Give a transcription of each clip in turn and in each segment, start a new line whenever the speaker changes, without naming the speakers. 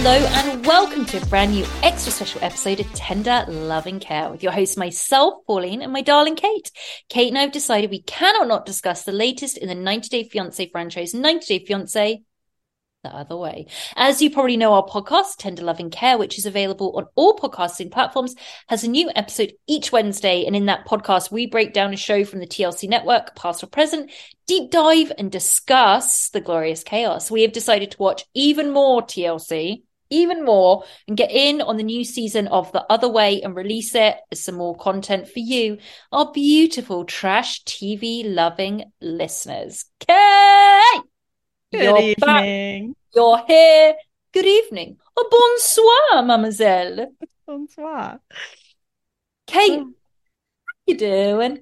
Hello and welcome to a brand new extra special episode of Tender Loving Care with your host, myself, Pauline, and my darling Kate. Kate and I have decided we cannot not discuss the latest in the 90 Day Fiancé franchise, 90 Day Fiancé the other way. As you probably know, our podcast, Tender Loving Care, which is available on all podcasting platforms, has a new episode each Wednesday. And in that podcast, we break down a show from the TLC network, past or present, deep dive and discuss the glorious chaos. We have decided to watch even more TLC, even more, and get in on the new season of The Other Way and release it as some more content for you, our beautiful trash TV loving listeners. Kate!
Good
You're
evening.
back. You're here. Good evening. Oh, bonsoir, mademoiselle.
Bonsoir.
Kate,
Oh.
how you doing?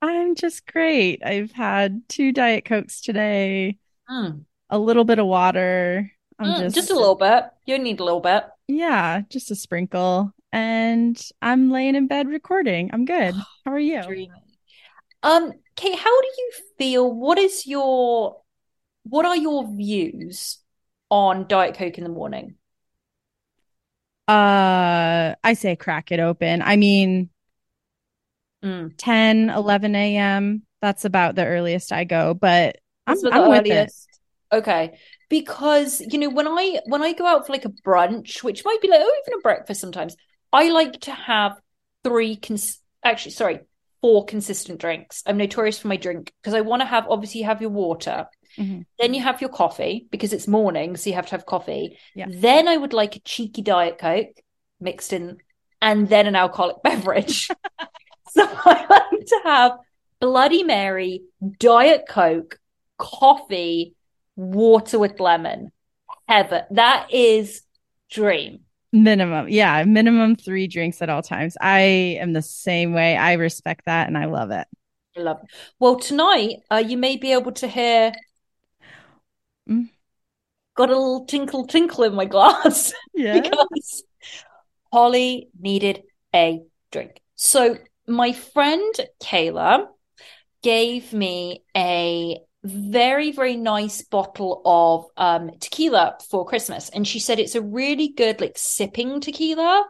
I'm just great. I've had two Diet Cokes today,
Mm,
a little bit of water.
Mm,
just,
just a little bit. You need a little bit.
yeah, just a sprinkle. And I'm laying in bed recording. I'm good. How are you?
Um, Kate, how do you feel? What is your, what are your views on Diet Coke in the morning?
Uh, I say crack it open. I mean,
Mm.
10, 11 a.m. That's about the earliest I go, but I'm, I'm
the
with it.
Okay. Because, you know, when I when I go out for like a brunch, which might be like, oh, even a breakfast sometimes, I like to have three cons actually, sorry, four consistent drinks. I'm notorious for my drink because I want to have obviously you have your water,
Mhm.
then you have your coffee because it's morning, so you have to have coffee.
Yeah.
Then I would like a cheeky Diet Coke mixed in, and then an alcoholic beverage. so I like to have Bloody Mary, Diet Coke, coffee, water with lemon. Heaven. That is dream.
Minimum. Yeah, minimum three drinks at all times. I am the same way. I respect that and I love it.
I love it. Well, tonight, uh, you may be able to hear.
Mm.
Got a little tinkle tinkle in my glass.
Yeah.
because Holly needed a drink. So my friend Kayla gave me a very, very nice bottle of um, tequila for Christmas. And she said it's a really good, like, sipping tequila.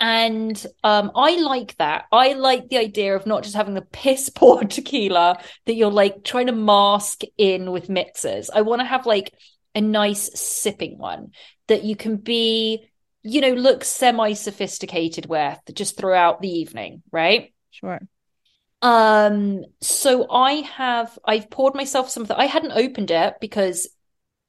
And um, I like that. I like the idea of not just having the piss poor tequila that you're like trying to mask in with mixers. I want to have like a nice sipping one that you can be, you know, look semi sophisticated with just throughout the evening, right?
Sure.
Um, so I have I've poured myself some of that. I hadn't opened it because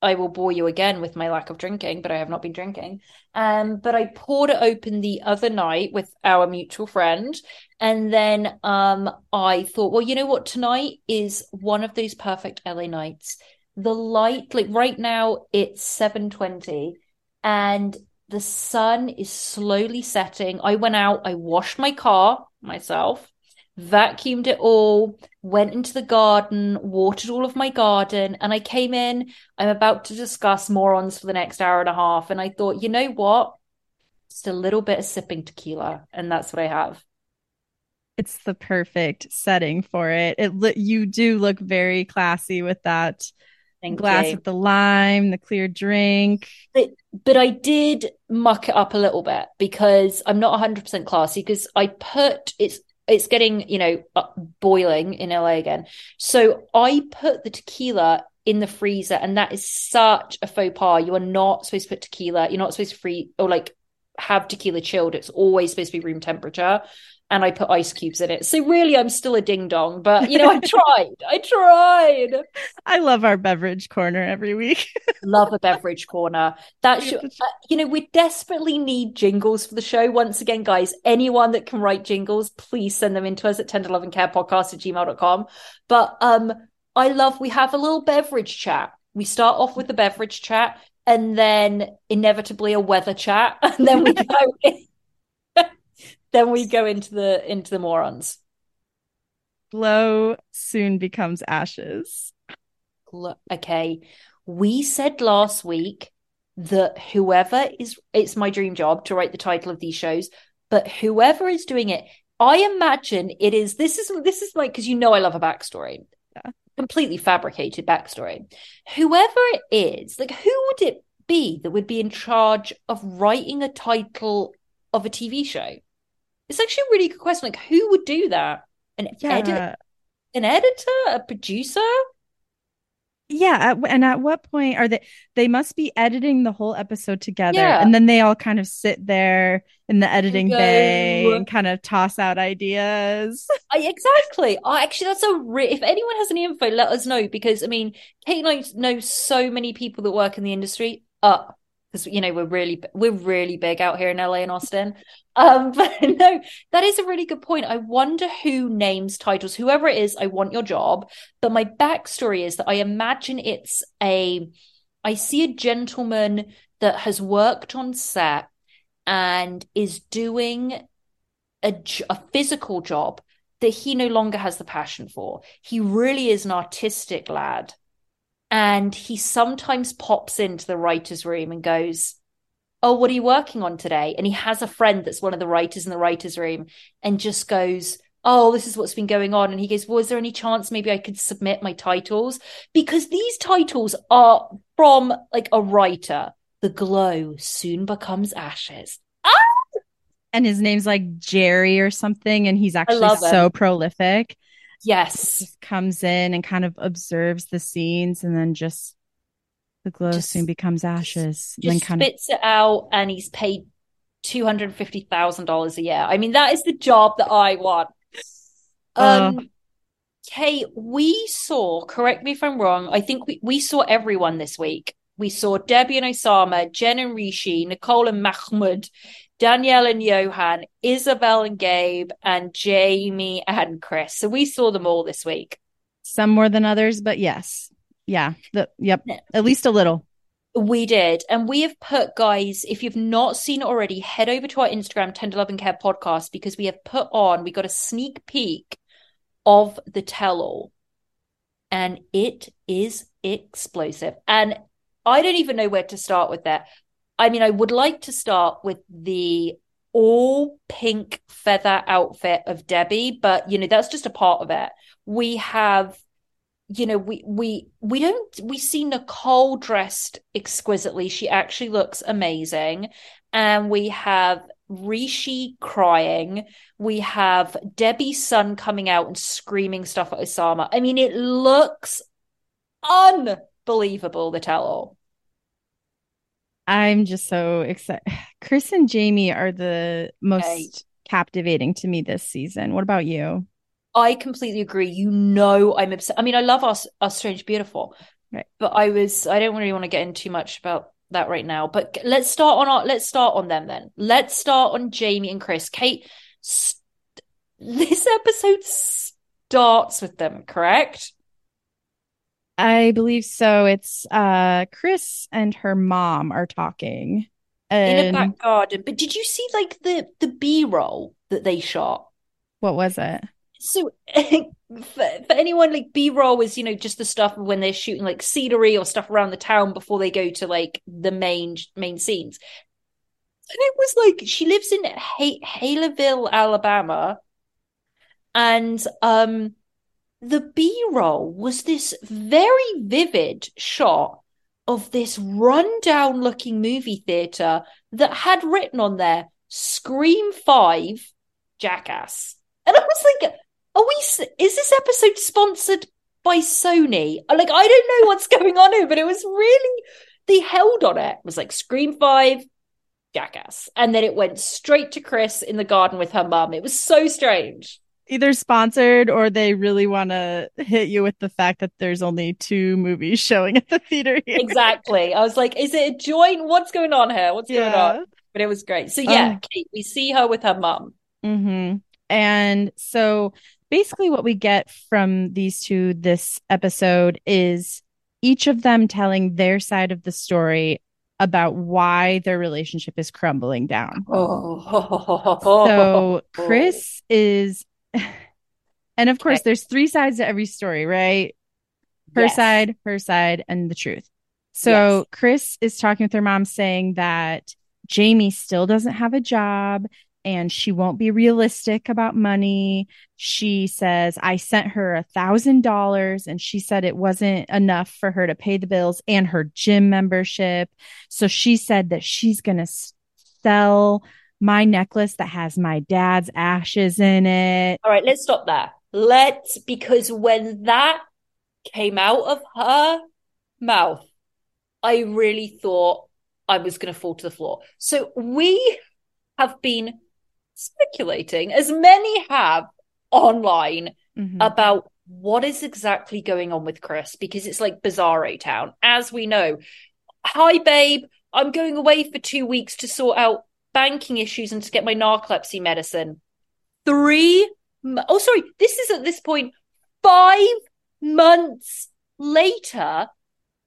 I will bore you again with my lack of drinking, but I have not been drinking. Um, but I poured it open the other night with our mutual friend, and then um, I thought, well, you know what? Tonight is one of those perfect LA nights. The light, like right now, it's seven twenty, and the sun is slowly setting. I went out, I washed my car myself, vacuumed it all, went into the garden, watered all of my garden, and I came in. I'm about to discuss morons for the next hour and a half. And I thought, you know what? Just a little bit of sipping tequila, and that's what I have.
It's the perfect setting for it. It you do look very classy with that Thank glass you. with the lime, the clear drink.
But, but I did muck it up a little bit because I'm not 100% classy because I put it's it's getting you know uh, boiling in LA again. So I put the tequila in the freezer, and that is such a faux pas. You are not supposed to put tequila. You're not supposed to free or like have tequila chilled. It's always supposed to be room temperature and I put ice cubes in it. So really, I'm still a ding dong, but you know, I tried. I tried.
I love our beverage corner every week.
love a beverage corner. That should, uh, you know, we desperately need jingles for the show. Once again, guys, anyone that can write jingles, please send them into us at tender loving care podcast at gmail.com. But um, I love, we have a little beverage chat. We start off with the beverage chat and then inevitably a weather chat. And then we go then we go into the into the morons.
Glow soon becomes ashes.
Okay. We said last week that whoever is it's my dream job to write the title of these shows, but whoever is doing it, I imagine it is this is this is like because you know I love a backstory. Yeah. Completely fabricated backstory. Whoever it is, like who would it be that would be in charge of writing a title of a TV show? It's actually a really good question. Like, who would do that? An yeah. editor, an editor, a producer?
Yeah, and at what point are they? They must be editing the whole episode together, yeah. and then they all kind of sit there in the editing bay and kind of toss out ideas.
I, exactly. I actually, that's a. Re- if anyone has any info, let us know because I mean, Kate and I know so many people that work in the industry. Uh, because you know we're really we're really big out here in LA and Austin. Um, but no, that is a really good point. I wonder who names titles. Whoever it is, I want your job. But my backstory is that I imagine it's a. I see a gentleman that has worked on set and is doing a, a physical job that he no longer has the passion for. He really is an artistic lad and he sometimes pops into the writer's room and goes, Oh, what are you working on today? And he has a friend that's one of the writers in the writer's room and just goes, Oh, this is what's been going on. And he goes, Well, is there any chance maybe I could submit my titles? Because these titles are from like a writer. The glow soon becomes ashes. Ah!
And his name's like Jerry or something. And he's actually so prolific.
Yes.
Comes in and kind of observes the scenes and then just the glow just, soon becomes ashes.
Just, just
kind
spits of... it out and he's paid two hundred and fifty thousand dollars a year. I mean, that is the job that I want. Um uh, Kate, we saw, correct me if I'm wrong, I think we, we saw everyone this week. We saw Debbie and Osama, Jen and Rishi, Nicole and Mahmoud, Danielle and Johan, Isabel and Gabe, and Jaymi and Kris. So we saw them all this week.
Some more than others, but yes. Yeah. The, yep. At least a little.
We did. And we have put, guys, if you've not seen it already, head over to our Instagram, Tender Love and Care podcast, because we have put on, we got a sneak peek of the tell all. And it is explosive. And I don't even know where to start with that. I mean, I would like to start with the all pink feather outfit of Debbie, but you know, that's just a part of it. We have you know we we we don't we see nicole dressed exquisitely. She actually looks amazing. And we have rishi crying. We have debbie's son coming out and screaming stuff at osama. I mean it looks unbelievable the tell all
I'm just so excited. Kris and Jaymi are the most okay. captivating to me this season. What about you?
I completely agree. You know, I'm obsessed. I mean, I love us, us strange beautiful, Right. But I was I don't really want to get into too much about that right now. But let's start on our let's start on them then. Let's start on Jaymi and Kris. Kate, st- this episode starts with them, correct?
I believe so. It's uh Kris and her mom are talking and...
in a back garden. But did you see like the the B roll that they shot?
What was it?
So for, for anyone like b-roll is you know just the stuff when they're shooting like scenery or stuff around the town before they go to like the main main scenes and it was like she lives in Hay- Haleyville alabama and um the b-roll was this very vivid shot of this rundown looking movie theater that had written on there scream 5 jackass and i was like are we? Is this episode sponsored by Sony? Like, I don't know what's going on here, but it was really they held on it. It was like Scream Five, Jackass, and then it went straight to Kris in the garden with her mum. It was so strange.
Either sponsored or they really want to hit you with the fact that there's only two movies showing at the theater. Here.
Exactly. I was like, is it a joint? What's going on here? What's yeah. going on? But it was great. So yeah, uh, Kate, we see her with her mom.
Mm-hmm. And so basically what we get from these two this episode is each of them telling their side of the story about why their relationship is crumbling down. Oh. So Kris is and of course okay. there's three sides to every story, right? Her yes. side, her side, and the truth. So yes. Kris is talking with her mom saying that Jaymi still doesn't have a job and she won't be realistic about money. She says, I sent her a thousand dollars and she said it wasn't enough for her to pay the bills and her gym membership. So she said that she's going to sell my necklace that has my dad's ashes in it.
All right, let's stop there. Let's, because when that came out of her mouth, I really thought I was going to fall to the floor. So we have been speculating, as many have online, mm-hmm. about what is exactly going on with Kris because it's like Bizarro Town. As we know, hi, babe, I'm going away for two weeks to sort out banking issues and to get my narcolepsy medicine. Three, oh, sorry, this is at this point five months later.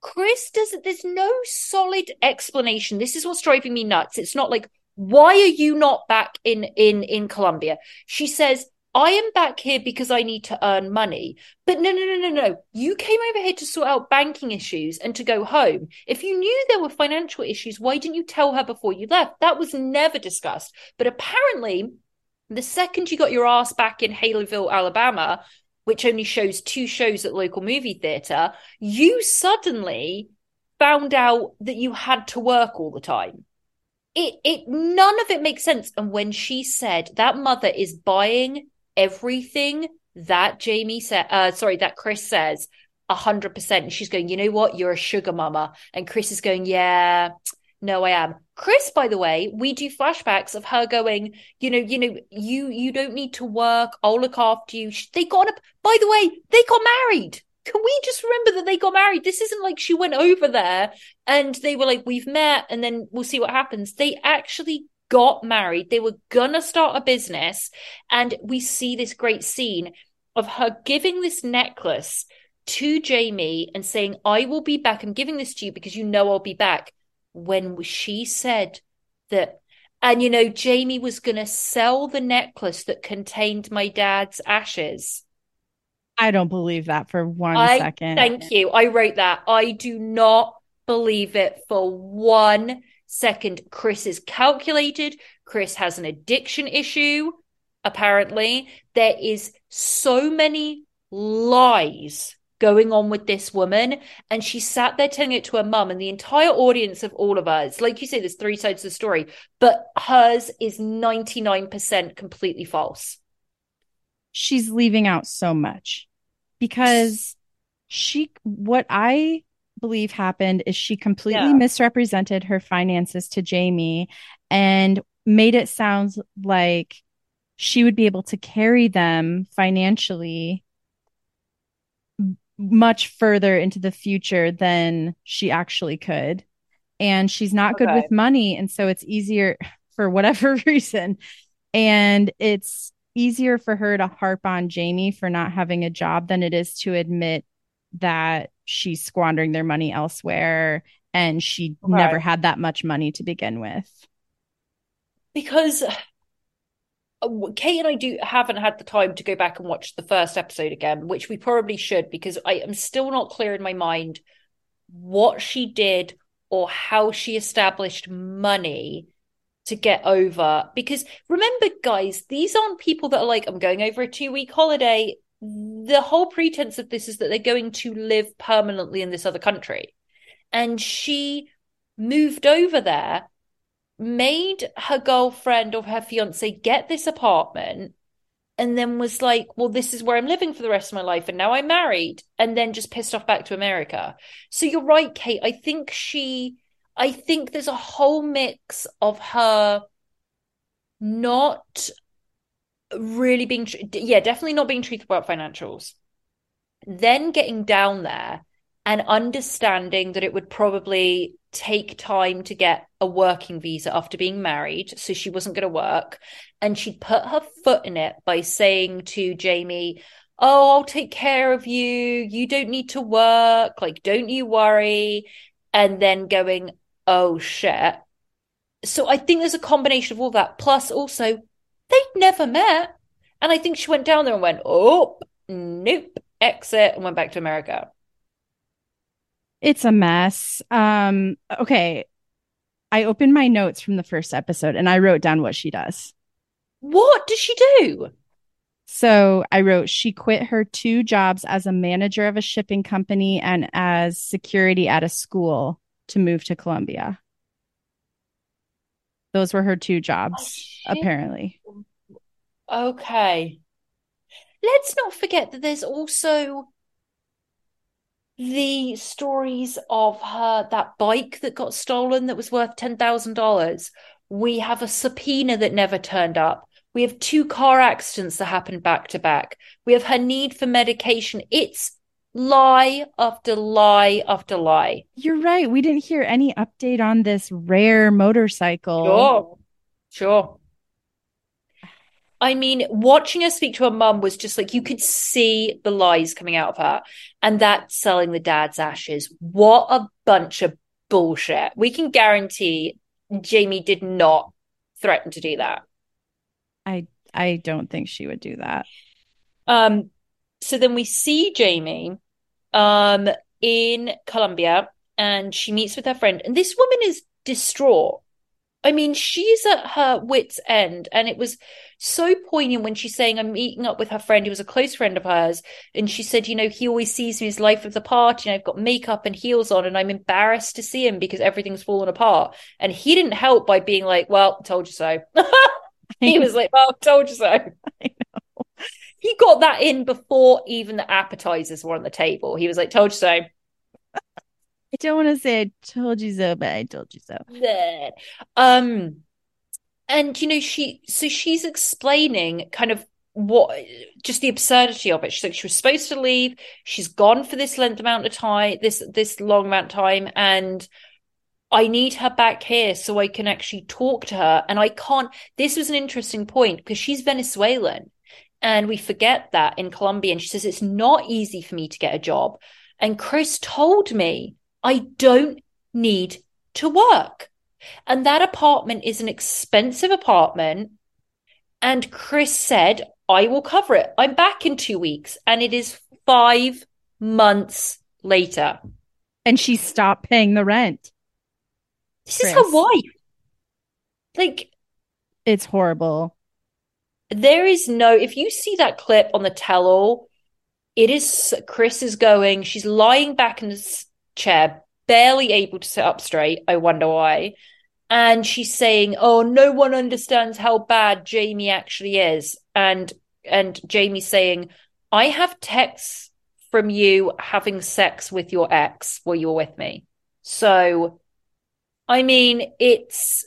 Kris doesn't, there's no solid explanation. This is what's driving me nuts. It's not like, why are you not back in in in Colombia? She says, I am back here because I need to earn money. But no, no, no, no, no. You came over here to sort out banking issues and to go home. If you knew there were financial issues, why didn't you tell her before you left? That was never discussed. But apparently, the second you got your ass back in Haleyville, Alabama, which only shows two shows at local movie theater, you suddenly found out that you had to work all the time it it none of it makes sense. And when she said that mother is buying everything that Jaymi said, uh, sorry, that Kris says, a hundred percent. She's going, you know what? You're a sugar mama. And Kris is going, yeah, no, I am. Kris, by the way, we do flashbacks of her going, you know, you know, you you don't need to work. I'll look after you. They got up. By the way, they got married can we just remember that they got married? This isn't like she went over there and they were like, we've met and then we'll see what happens. They actually got married. They were gonna start a business. And we see this great scene of her giving this necklace to Jaymi and saying, I will be back. I'm giving this to you because you know I'll be back. When she said that, and you know, Jaymi was going to sell the necklace that contained my dad's ashes
I don't believe that for one
I,
second.
Thank you. I wrote that. I do not believe it for one second. Kris is calculated. Kris has an addiction issue. Apparently, there is so many lies going on with this woman and she sat there telling it to her mum and the entire audience of all of us like you say there's three sides of the story but hers is 99% completely false
she's leaving out so much because she what I believe happened is she completely yeah. misrepresented her finances to Jaymi and made it sound like she would be able to carry them financially much further into the future than she actually could. And she's not okay. good with money. And so it's easier for whatever reason. And it's easier for her to harp on Jaymi for not having a job than it is to admit that she's squandering their money elsewhere and she never had that much money to begin with.
Because uh, Kate and I do haven't had the time to go back and watch the first episode again, which we probably should because I am still not clear in my mind what she did or how she established money to get over. Because remember, guys, these aren't people that are like, I'm going over a two week holiday. The whole pretense of this is that they're going to live permanently in this other country. And she moved over there, made her girlfriend or her fiance get this apartment, and then was like, well, this is where I'm living for the rest of my life. And now I'm married. And then just pissed off back to America. So you're right, Kate. I think she I think there's a whole mix of her not really being, yeah, definitely not being truthful about financials. Then getting down there and understanding that it would probably take time to get a working visa after being married. So she wasn't going to work. And she'd put her foot in it by saying to Jaymi, Oh, I'll take care of you. You don't need to work. Like, don't you worry. And then going, oh shit. So I think there's a combination of all that. Plus, also, they'd never met. And I think she went down there and went, oh, nope, exit, and went back to America.
It's a mess. Um, okay. I opened my notes from the first episode and I wrote down what she does.
What does she do?
So I wrote she quit her two jobs as a manager of a shipping company and as security at a school to move to Colombia. Those were her two oh, jobs, oh, apparently.
Okay. Let's not forget that there's also the stories of her that bike that got stolen that was worth $10,000. We have a subpoena that never turned up. We have two car accidents that happened back to back. We have her need for medication. It's lie after lie after lie.
You're right. We didn't hear any update on this rare motorcycle.
Sure. Sure. I mean, watching her speak to her mum was just like you could see the lies coming out of her, and that selling the dad's ashes. What a bunch of bullshit. We can guarantee Jaymi did not threaten to do that.
I I don't think she would do that.
Um so then we see Jaymi um, in Colombia and she meets with her friend. And this woman is distraught. I mean, she's at her wits' end. And it was so poignant when she's saying, I'm meeting up with her friend who was a close friend of hers. And she said, You know, he always sees me as life of the party. And I've got makeup and heels on. And I'm embarrassed to see him because everything's fallen apart. And he didn't help by being like, Well, told you so. he was like, Well, told you so. He got that in before even the appetizers were on the table. He was like, "Told you so."
I don't want to say I told you so, but I told you so.
Um, and you know, she so she's explaining kind of what just the absurdity of it. She's like, she was supposed to leave. She's gone for this length amount of time, this this long amount of time, and I need her back here so I can actually talk to her. And I can't. This was an interesting point because she's Venezuelan. And we forget that in Colombia. And she says, it's not easy for me to get a job. And Kris told me, I don't need to work. And that apartment is an expensive apartment. And Kris said, I will cover it. I'm back in two weeks. And it is five months later.
And she stopped paying the rent.
This Kris. is her wife. Like,
it's horrible
there is no if you see that clip on the tell-all it is kris is going she's lying back in the chair barely able to sit up straight i wonder why. And she's saying oh no one understands how bad jaymi actually is. And and jaymi saying i have texts from you having sex with your ex while you're with me. So i mean it's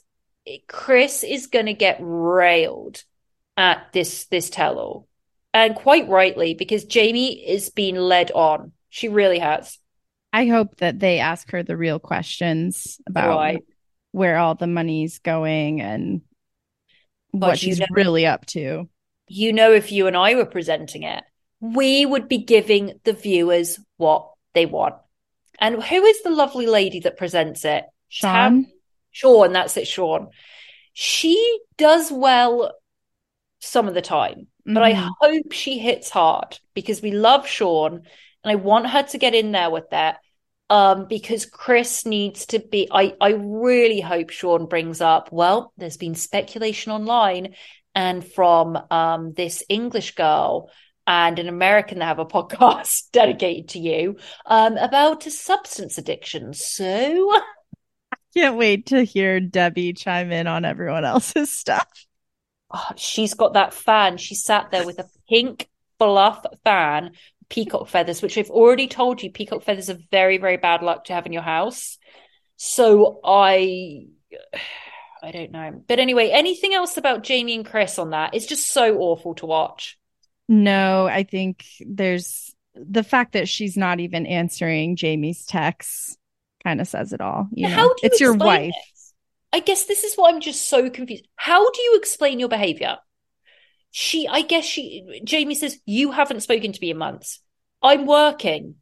kris is going to get railed at this this tell-all and quite rightly because jaymi is being led on She really has.
I hope that they ask her the real questions about where all the money's going and but what she's know, really up to.
You know, if you and I were presenting it, we would be giving the viewers what they want. And who is the lovely lady that presents it?
Shaun. Tam-
Shaun, that's it, Shaun. She does well some of the time, mm-hmm. but I mm-hmm. hope she hits hard because we love Shaun and I want her to get in there with that. Um, because Kris needs to be. I, I really hope Shaun brings up. Well, there's been speculation online and from um, this English girl and an American that have a podcast dedicated to you um, about a substance addiction. So I
can't wait to hear Debbie chime in on everyone else's stuff.
Oh, she's got that fan. She sat there with a pink fluff fan, peacock feathers, which I've already told you, peacock feathers are very, very bad luck to have in your house. So I. I don't know. But anyway, anything else about Jaymi and Kris on that? It's just so awful to watch.
No, I think there's the fact that she's not even answering Jaymi's texts kind of says it all. You know, how it's you your wife. This?
I guess this is why I'm just so confused. How do you explain your behavior? She, I guess she, Jaymi says, you haven't spoken to me in months. I'm working.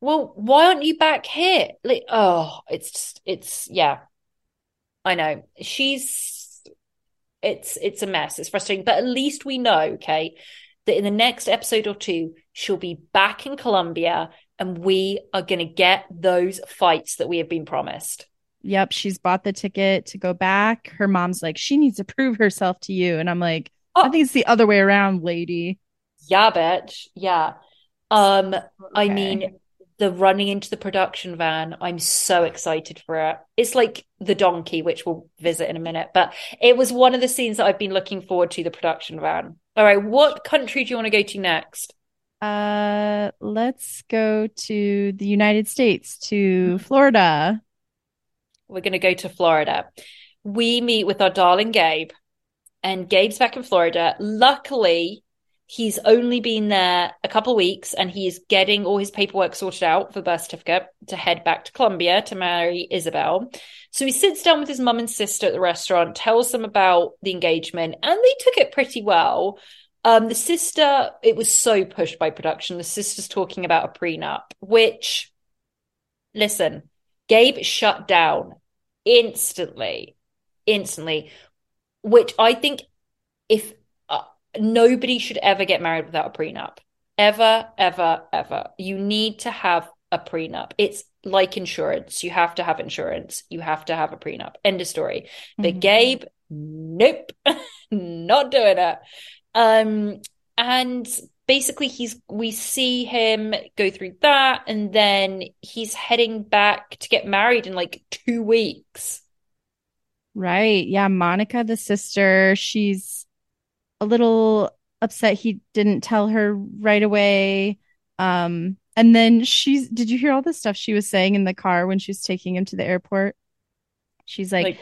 Well, why aren't you back here? Like, oh, it's it's, yeah. I know. She's, it's, it's a mess. It's frustrating, but at least we know, okay, that in the next episode or two, she'll be back in Colombia and we are going to get those fights that we have been promised.
Yep, she's bought the ticket to go back. Her mom's like, she needs to prove herself to you. And I'm like, oh. I think it's the other way around, lady.
Yeah, bitch. Yeah. Um, okay. I mean, the running into the production van, I'm so excited for it. It's like the donkey, which we'll visit in a minute, but it was one of the scenes that I've been looking forward to, the production van. All right, what country do you want to go to next?
Uh, let's go to the United States, to. Florida.
We're going to go to Florida. We meet with our darling Gabe, and Gabe's back in Florida. Luckily, he's only been there a couple of weeks and he's getting all his paperwork sorted out for the birth certificate to head back to Colombia to marry Isabel. So he sits down with his mum and sister at the restaurant, tells them about the engagement, and they took it pretty well. Um, the sister, it was so pushed by production. The sister's talking about a prenup, which, listen, Gabe shut down instantly, instantly, which I think if uh, nobody should ever get married without a prenup, ever, ever, ever. You need to have a prenup. It's like insurance. You have to have insurance. You have to have a prenup. End of story. Mm-hmm. But Gabe, nope, not doing it. Um, and basically he's we see him go through that and then he's heading back to get married in like 2 weeks.
Right. Yeah, Monica the sister, she's a little upset he didn't tell her right away. Um and then she's did you hear all the stuff she was saying in the car when she was taking him to the airport? She's like, like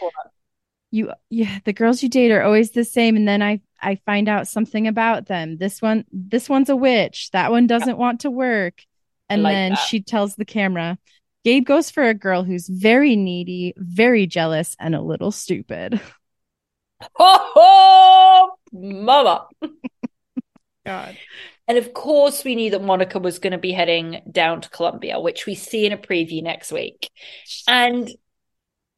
you yeah the girls you date are always the same. And then i i find out something about them. This one this one's a witch. That one doesn't yeah. want to work. And like then that. she tells the camera gabe goes for a girl who's very needy very jealous and a little stupid.
Oh, oh mama. God. And of course we knew that monica was going to be heading down to colombia which we see in a preview next week. And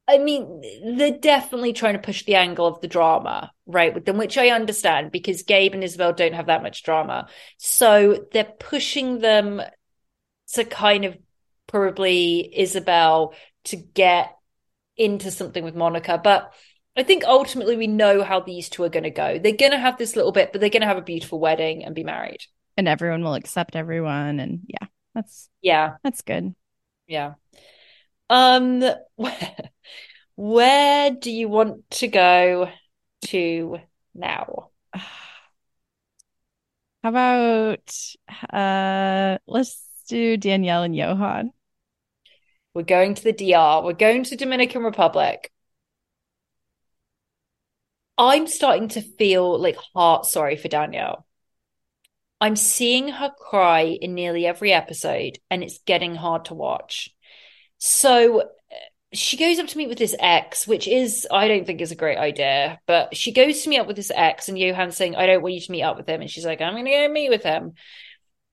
I mean, they're definitely trying to push the angle of the drama, right, with them, which I understand because Gabe and Isabel don't have that much drama. So they're pushing them to kind of probably Isabel to get into something with Monica. But I think ultimately we know how these two are going to go. They're going to have this little bit, but they're going to have a beautiful wedding and be married.
And everyone will accept everyone. And yeah, that's,
yeah,
that's good.
Yeah. Um, where do you want to go to now?
How about uh let's do Danielle and Johan.
We're going to the DR. We're going to Dominican Republic. I'm starting to feel like heart sorry for Danielle. I'm seeing her cry in nearly every episode, and it's getting hard to watch. So she goes up to meet with this ex, which is, I don't think is a great idea, but she goes to meet up with this ex, and Johan's saying, I don't want you to meet up with him. And she's like, I'm going to go meet with him.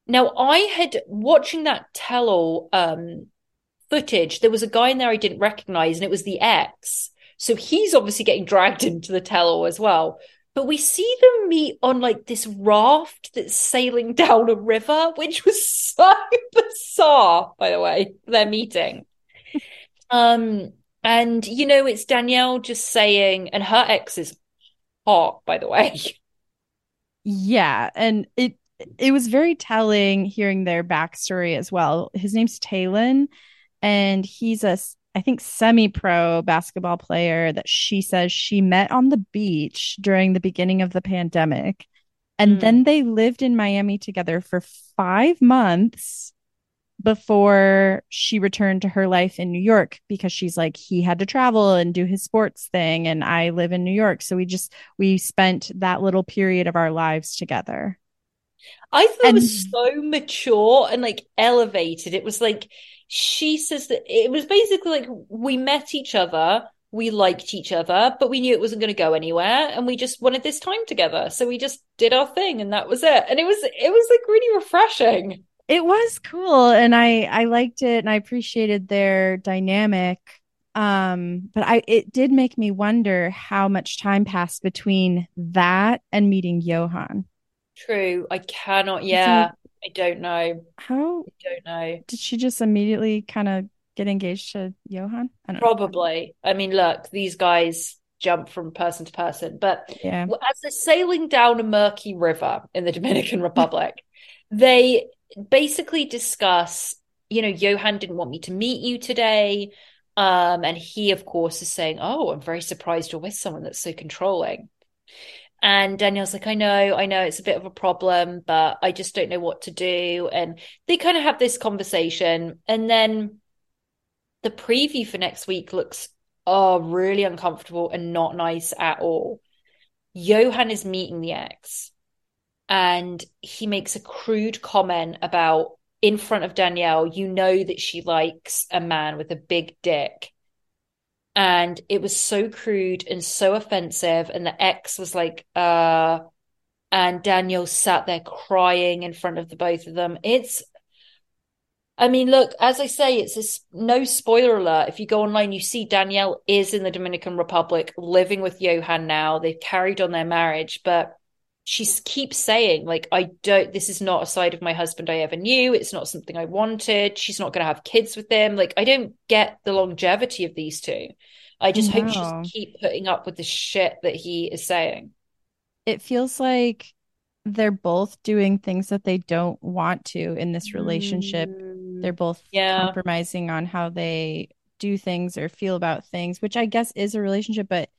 Now, I had watching that tell all um, footage, there was a guy in there I didn't recognize, and it was the ex. So he's obviously getting dragged into the tell all as well. But we see them meet on like this raft that's sailing down a river, which was so bizarre, by the way, their meeting. Um, and you know, it's Danielle just saying, and her ex is hot, by the way.
Yeah, and it it was very telling hearing their backstory as well. His name's Talon, and he's a I think semi-pro basketball player that she says she met on the beach during the beginning of the pandemic. And mm. then they lived in Miami together for 5 months before she returned to her life in New York because she's like he had to travel and do his sports thing and I live in New York so we just we spent that little period of our lives together.
I thought and- it was so mature and like elevated. It was like she says that it was basically like we met each other, we liked each other, but we knew it wasn't going to go anywhere and we just wanted this time together. So we just did our thing and that was it. And it was it was like really refreshing
it was cool and i i liked it and i appreciated their dynamic. Um but i it did make me wonder how much time passed between that and meeting johan.
True i cannot yeah i don't know.
How
i don't know.
did she just immediately kind of get engaged to johan?
Probably know. i mean look these guys jump from person to person but
yeah.
as they're sailing down a murky river in the dominican republic they basically discuss, you know, Johan didn't want me to meet you today. Um, and he, of course, is saying, Oh, I'm very surprised you're with someone that's so controlling. And Danielle's like, I know, I know it's a bit of a problem, but I just don't know what to do. And they kind of have this conversation. And then the preview for next week looks, oh, really uncomfortable and not nice at all. Johan is meeting the ex and he makes a crude comment about in front of Danielle, you know that she likes a man with a big dick. And it was so crude and so offensive. And the ex was like, uh, and Danielle sat there crying in front of the both of them. It's, I mean, look, as I say, it's a, no spoiler alert. If you go online, you see Danielle is in the Dominican Republic living with Johan now. They've carried on their marriage, but she keeps saying like i don't this is not a side of my husband i ever knew. It's not something i wanted. She's not going to have kids with him. Like i don't get the longevity of these two. I just no. hope she just keep putting up with the shit that he is saying.
It feels like they're both doing things that they don't want to in this relationship. Mm, they're both yeah. compromising on how they do things or feel about things which i guess is a relationship but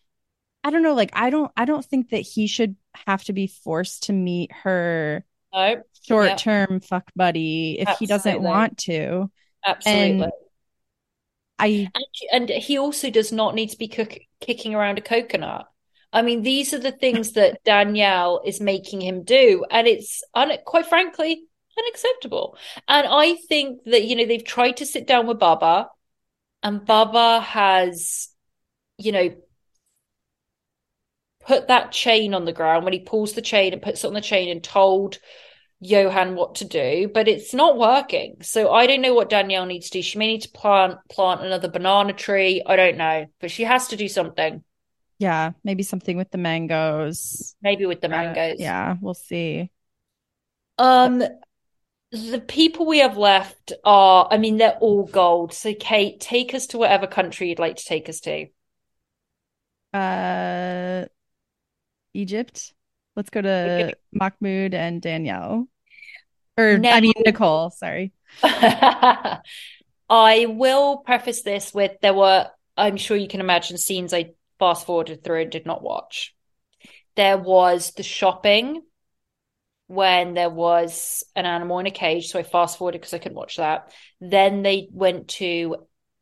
I don't know, like I don't I don't think that he should have to be forced to meet her
no.
short term yep. fuck buddy if Absolutely. he doesn't want to.
Absolutely.
And I
and, and he also does not need to be cook, kicking around a coconut. I mean, these are the things that Danielle is making him do, and it's un- quite frankly unacceptable. And I think that you know they've tried to sit down with Baba, and Baba has, you know, put that chain on the ground when he pulls the chain and puts it on the chain and told Johan what to do, but it's not working. So I don't know what Danielle needs to do. She may need to plant plant another banana tree. I don't know, but she has to do something.
Yeah, maybe something with the mangoes.
Maybe with the mangoes.
Uh, yeah, we'll see.
Um the people we have left are I mean they're all gold. So Kate, take us to whatever country you'd like to take us to.
Uh Egypt. Let's go to Mahmoud and Danielle. Or now, I mean Nicole, sorry.
I will preface this with there were I'm sure you can imagine scenes I fast forwarded through and did not watch. There was the shopping when there was an animal in a cage, so I fast forwarded because I couldn't watch that. Then they went to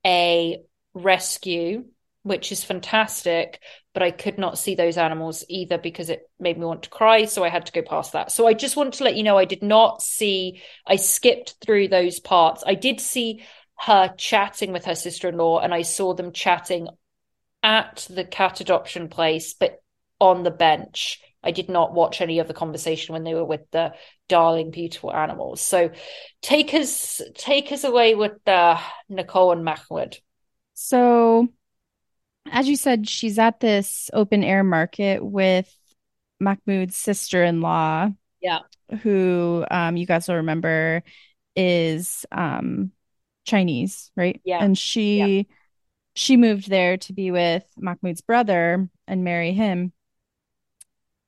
a rescue which is fantastic. But I could not see those animals either because it made me want to cry. So I had to go past that. So I just want to let you know I did not see, I skipped through those parts. I did see her chatting with her sister in law, and I saw them chatting at the cat adoption place, but on the bench. I did not watch any of the conversation when they were with the darling, beautiful animals. So take us take us away with uh, Nicole and Mahmoud.
So, as you said, she's at this open air market with Mahmoud's sister in law.
Yeah.
Who um, you guys will remember is um, Chinese, right?
Yeah.
And she yeah. she moved there to be with Mahmoud's brother and marry him.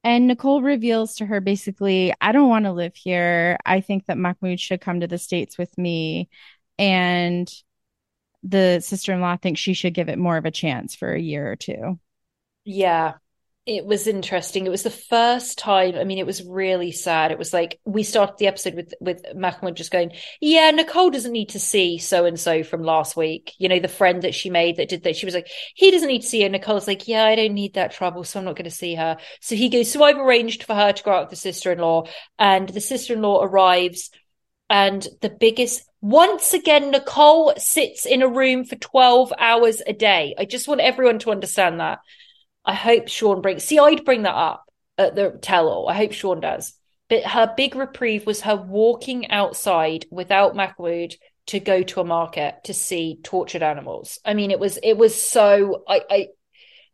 And Nicole reveals to her basically, I don't want to live here. I think that Mahmoud should come to the States with me. And the sister in law thinks she should give it more of a chance for a year or two.
Yeah it was interesting. It was the first time. I mean, it was really sad. It was like we started the episode with with Mahmoud just going, "Yeah, Nicole doesn't need to see so and so from last week. You know, the friend that she made that did that. She was like, he doesn't need to see her. Nicole's like, yeah, I don't need that trouble, so I'm not going to see her. So he goes, so I've arranged for her to go out with the sister in law, and the sister in law arrives, and the biggest once again, Nicole sits in a room for 12 hours a day. I just want everyone to understand that. I hope Shaun brings. See, I'd bring that up at the tell-all. I hope Shaun does. But her big reprieve was her walking outside without Mahmoud to go to a market to see tortured animals. I mean, it was it was so I I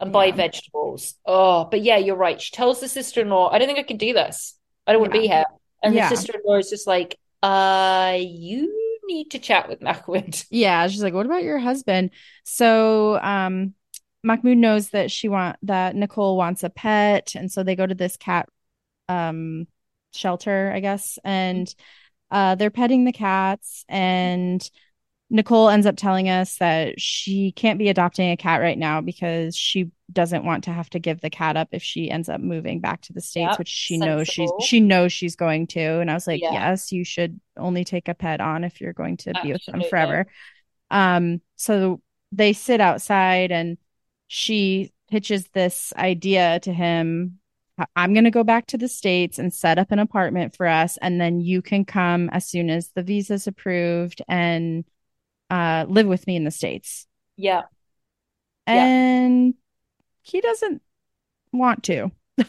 and buy yeah. vegetables. Oh, but yeah, you're right. She tells the sister-in-law, "I don't think I can do this. I don't yeah. want to be here." And yeah. the sister-in-law is just like, "Uh, you need to chat with Mahmoud."
Yeah, she's like, "What about your husband?" So, um, Mahmoud knows that she want that Nicole wants a pet, and so they go to this cat um shelter, I guess, and uh, they're petting the cats. And Nicole ends up telling us that she can't be adopting a cat right now because she doesn't want to have to give the cat up if she ends up moving back to the states, yep, which she sensible. knows she's she knows she's going to. And I was like, yeah. yes, you should only take a pet on if you're going to Absolutely. be with them forever. Um, so they sit outside and she pitches this idea to him I'm going to go back to the States and set up an apartment for us. And then you can come as soon as the visa's approved and uh, live with me in the States.
Yeah.
And yeah. he doesn't want to.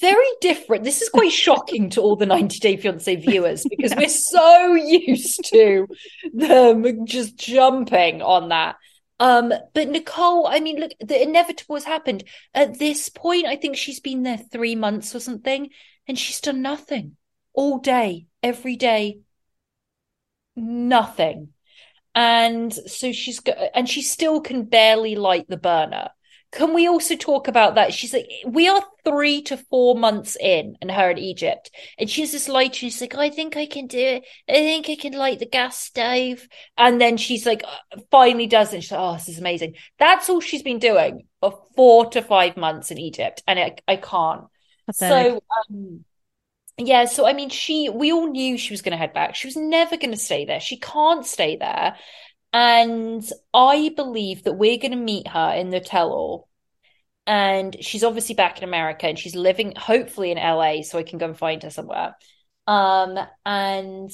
Very different. This is quite shocking to all the 90 Day Fiance viewers because we're so used to them just jumping on that. Um, but Nicole, I mean, look, the inevitable has happened. At this point, I think she's been there three months or something, and she's done nothing all day, every day, nothing. And so she's got, and she still can barely light the burner. Can we also talk about that? She's like, we are three to four months in, and her in Egypt, and she's this light. She's like, I think I can do it. I think I can light the gas stove. And then she's like, uh, finally does it. She's like, oh, this is amazing. That's all she's been doing for four to five months in Egypt, and I, I can't. Pathetic. So, um, yeah. So I mean, she. We all knew she was going to head back. She was never going to stay there. She can't stay there. And I believe that we're going to meet her in the tell all. And she's obviously back in America and she's living hopefully in LA so I can go and find her somewhere. Um, and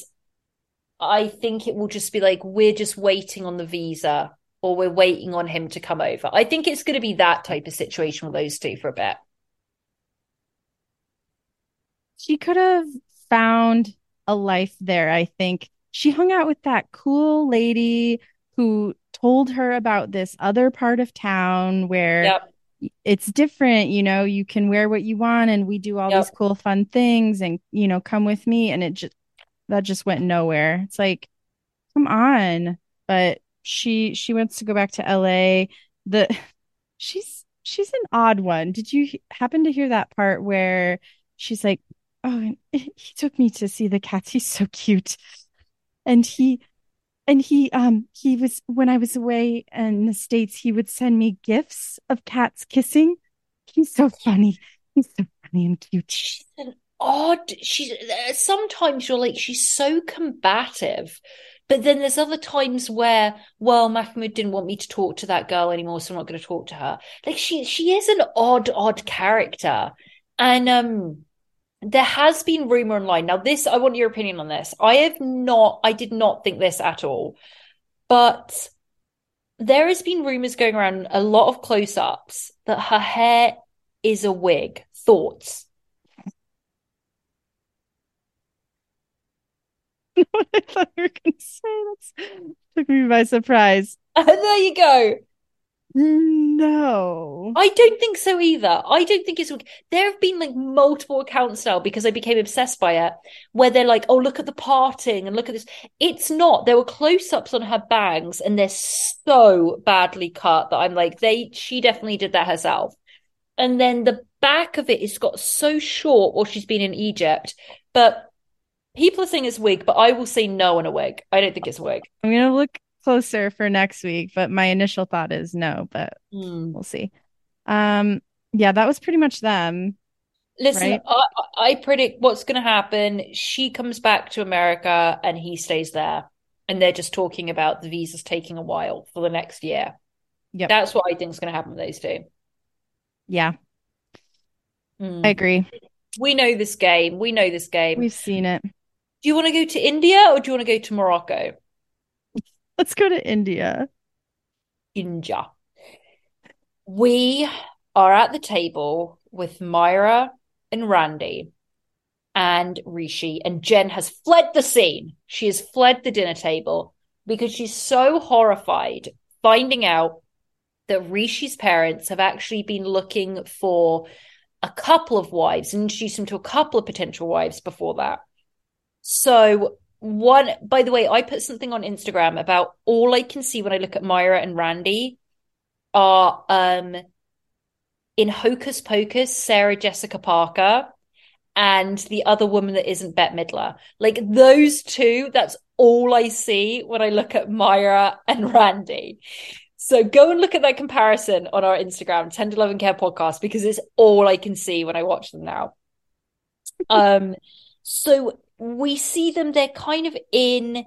I think it will just be like we're just waiting on the visa or we're waiting on him to come over. I think it's going to be that type of situation with those two for a bit.
She could have found a life there, I think. She hung out with that cool lady who told her about this other part of town where yep. it's different you know you can wear what you want and we do all yep. these cool fun things and you know come with me. And it just that just went nowhere. It's like come on. But she she wants to go back to LA the she's she's an odd one. Did you happen to hear that part where she's like oh and he took me to see the cats he's so cute and he and he um he was when I was away in the states he would send me gifts of cats kissing. He's so funny. He's so funny and cute.
She's an odd. She's sometimes you're like she's so combative But then there's other times where, well, Mahmoud didn't want me to talk to that girl anymore, so I'm not going to talk to her. Like she she is an odd, odd character. And um there has been rumor online. Now, this I want your opinion on this. I have not, I did not think this at all, but there has been rumors going around a lot of close-ups that her hair is a wig. Thoughts?
what I thought you were going to say. That took me by surprise.
there you go.
No.
I don't think so either. I don't think it's. There have been like multiple accounts now because I became obsessed by it, where they're like, oh, look at the parting and look at this. It's not. There were close ups on her bangs and they're so badly cut that I'm like, they, she definitely did that herself. And then the back of it is got so short while she's been in Egypt. But people are saying it's wig, but I will say no on a wig. I don't think it's a wig.
I'm going to look closer for next week, but my initial thought is no, but mm. we'll see. Um, yeah, that was pretty much them.
Listen, right? I, I predict what's going to happen. She comes back to America and he stays there. And they're just talking about the visas taking a while for the next year. Yeah, That's what I think is going to happen with those two.
Yeah. Mm. I agree.
We know this game. We know this game.
We've seen it.
Do you want to go to India or do you want to go to Morocco?
Let's go to India.
India. We are at the table with Myra and Randy and Rishi, and Jen has fled the scene. She has fled the dinner table because she's so horrified finding out that Rishi's parents have actually been looking for a couple of wives and introduced him to a couple of potential wives before that. So one by the way i put something on instagram about all i can see when i look at myra and randy are um in hocus pocus sarah jessica parker and the other woman that isn't bette midler. Like those two that's all i see when i look at myra and randy. So go and look at that comparison on our instagram tender love and care podcast because it's all i can see when i watch them now. Um so we see them they're kind of in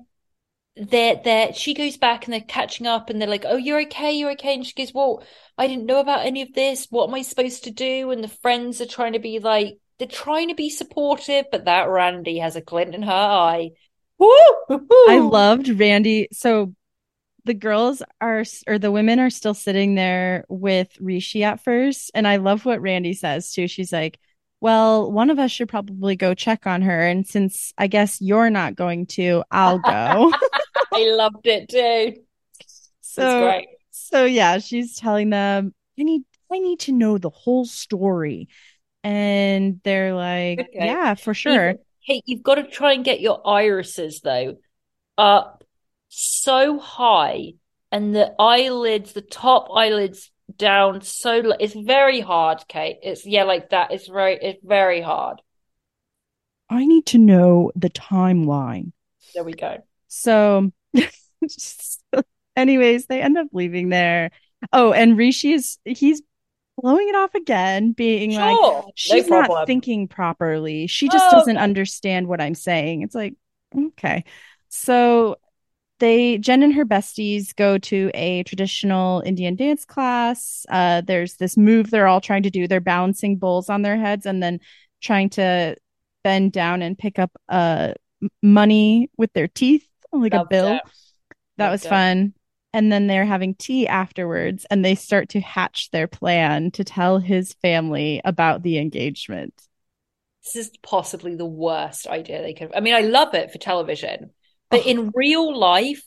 they're they're she goes back and they're catching up and they're like oh you're okay you're okay. And she goes well i didn't know about any of this. What am i supposed to do? And the friends are trying to be like they're trying to be supportive but that randy has a glint in her eye. Woo!
i loved randy. So the girls are or the women are still sitting there with rishi at first and i love what randy says too. She's like well, one of us should probably go check on her. And since I guess you're not going to, I'll go.
I loved it too.
So, great. so yeah, she's telling them, I need, I need to know the whole story. And they're like, okay. yeah, for sure.
Hey, you've got to try and get your irises though up so high and the eyelids, the top eyelids down so it's very hard kate. It's yeah like that. It's very it's very hard.
I need to know the timeline.
There we go.
So, anyways they end up leaving there. Oh and rishi is he's blowing it off again being sure. like she's no not thinking properly. She just oh, doesn't okay. understand what i'm saying. It's like okay. So they Jen and her besties go to a traditional Indian dance class. Uh, there's this move they're all trying to do. They're balancing bowls on their heads and then trying to bend down and pick up uh money with their teeth, like Love a bill. That, that was fun. And then they're having tea afterwards, and they start to hatch their plan to tell his family about the engagement.
This is possibly the worst idea they could. I mean, I love it for television, but oh. in real life,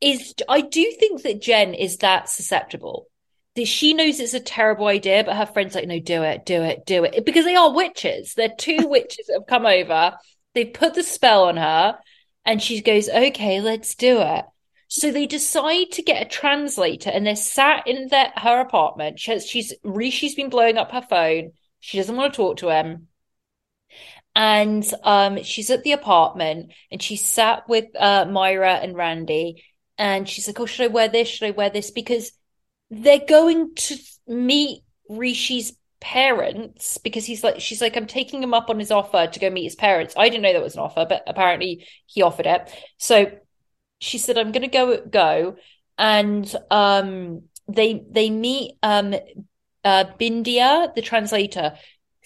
is I do think that Jen is that susceptible. That she knows it's a terrible idea, but her friends like, no, do it, do it, do it. Because they are witches. They're two witches that have come over. They've put the spell on her, and she goes, okay, let's do it. So they decide to get a translator, and they're sat in their, her apartment. She has, she's Rishi's been blowing up her phone. She doesn't want to talk to him and um, she's at the apartment and she sat with uh, Myra and Randy and she's like, "Oh, should I wear this? Should I wear this?" Because they're going to meet Rishi's parents because he's like she's like i'm taking him up on his offer to go meet his parents i didn't know that was an offer but apparently he offered it so she said, I'm gonna go go. And um they they meet um uh Bindia, the translator,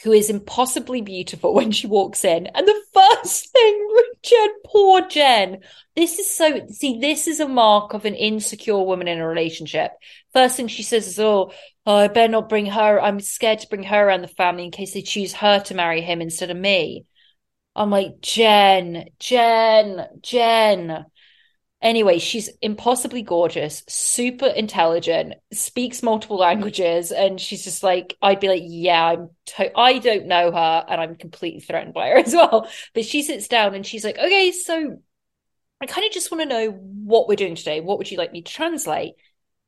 who is impossibly beautiful when she walks in. And the first thing, Jen, poor Jen. This is so, see, this is a mark of an insecure woman in a relationship. First thing she says is, oh, oh, I better not bring her. I'm scared to bring her around the family in case they choose her to marry him instead of me. I'm like, Jen, Jen, Jen. Anyway, she's impossibly gorgeous, super intelligent, speaks multiple languages, and she's just like, I'd be like, yeah, I'm, to- I don't know her, and I'm completely threatened by her as well. But she sits down and she's like, okay, so I kind of just want to know what we're doing today. What would you like me to translate?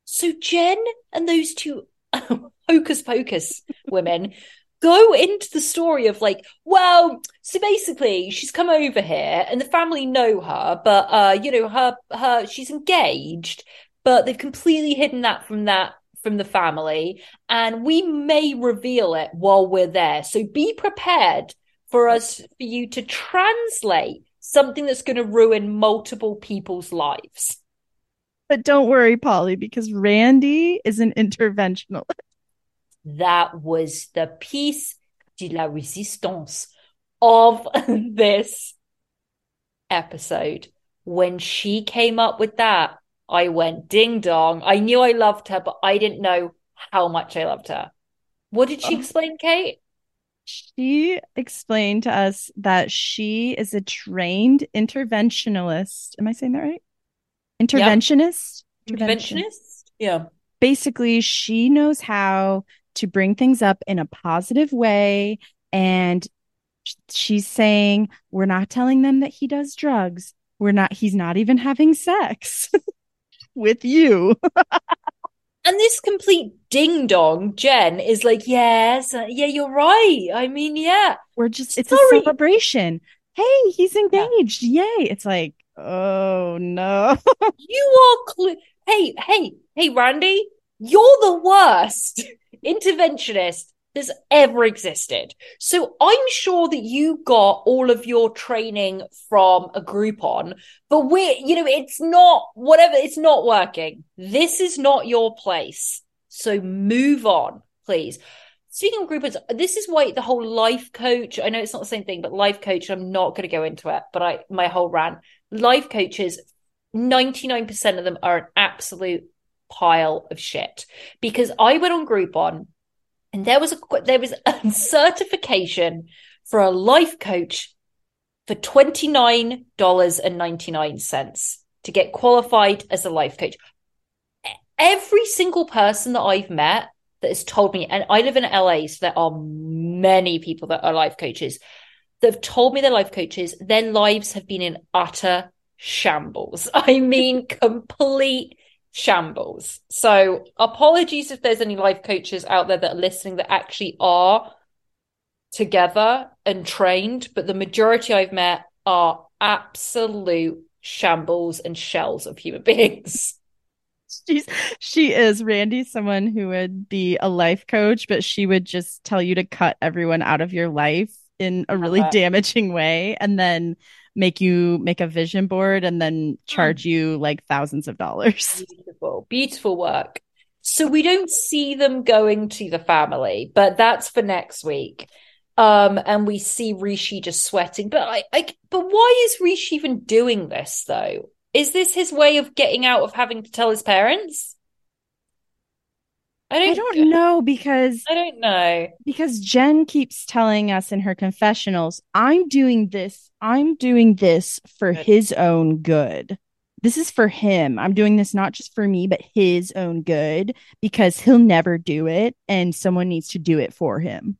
So Jen and those two hocus pocus women go into the story of like, well, so basically she's come over here and the family know her, but uh, you know, her her she's engaged, but they've completely hidden that from that from the family, and we may reveal it while we're there. So be prepared for us for you to translate something that's going to ruin multiple people's lives.
But don't worry, Polly, because Randy is an interventionalist.
That was the piece de la resistance of this episode. When she came up with that, I went ding dong. I knew I loved her, but I didn't know how much I loved her. What did she oh. explain, Kate?
She explained to us that she is a trained interventionalist. Am I saying that right? Interventionist?
Yep. Interventionist? Yeah.
Basically, she knows how to bring things up in a positive way. And she's saying, we're not telling them that he does drugs. We're not, he's not even having sex with you.
and this complete ding dong, Jen, is like, yes, uh, yeah, you're right. I mean, yeah.
We're just, it's Sorry. a celebration. Hey, he's engaged. Yeah. Yay. It's like, oh no.
you are, cl- hey, hey, hey, Randy, you're the worst interventionist that's ever existed. So I'm sure that you got all of your training from a Groupon, but we're, you know, it's not whatever, it's not working. This is not your place. So move on, please. Speaking of Groupons, this is why the whole life coach, I know it's not the same thing, but life coach, I'm not going to go into it, but I, my whole rant, life coaches, 99% of them are an absolute pile of shit because I went on Groupon and there was a there was a certification for a life coach for twenty nine dollars and ninety nine cents to get qualified as a life coach. Every single person that I've met that has told me, and I live in LA, so there are many people that are life coaches that have told me they're life coaches. Their lives have been in utter shambles. I mean, complete shambles. So apologies if there's any life coaches out there that are listening that actually are together and trained, but the majority I've met are absolute shambles and shells of human beings.
She's she is Randy, someone who would be a life coach, but she would just tell you to cut everyone out of your life in a really uh-huh. damaging way and then make you make a vision board and then charge mm. you like thousands of dollars.
Beautiful, beautiful work. So we don't see them going to the family, but that's for next week. Um, and we see Rishi just sweating. But I, I, but why is Rishi even doing this though? Is this his way of getting out of having to tell his parents?
I don't, I don't know because
I don't know.
Because Jen keeps telling us in her confessionals, I'm doing this, I'm doing this for good. his own good. This is for him. I'm doing this not just for me, but his own good because he'll never do it and someone needs to do it for him.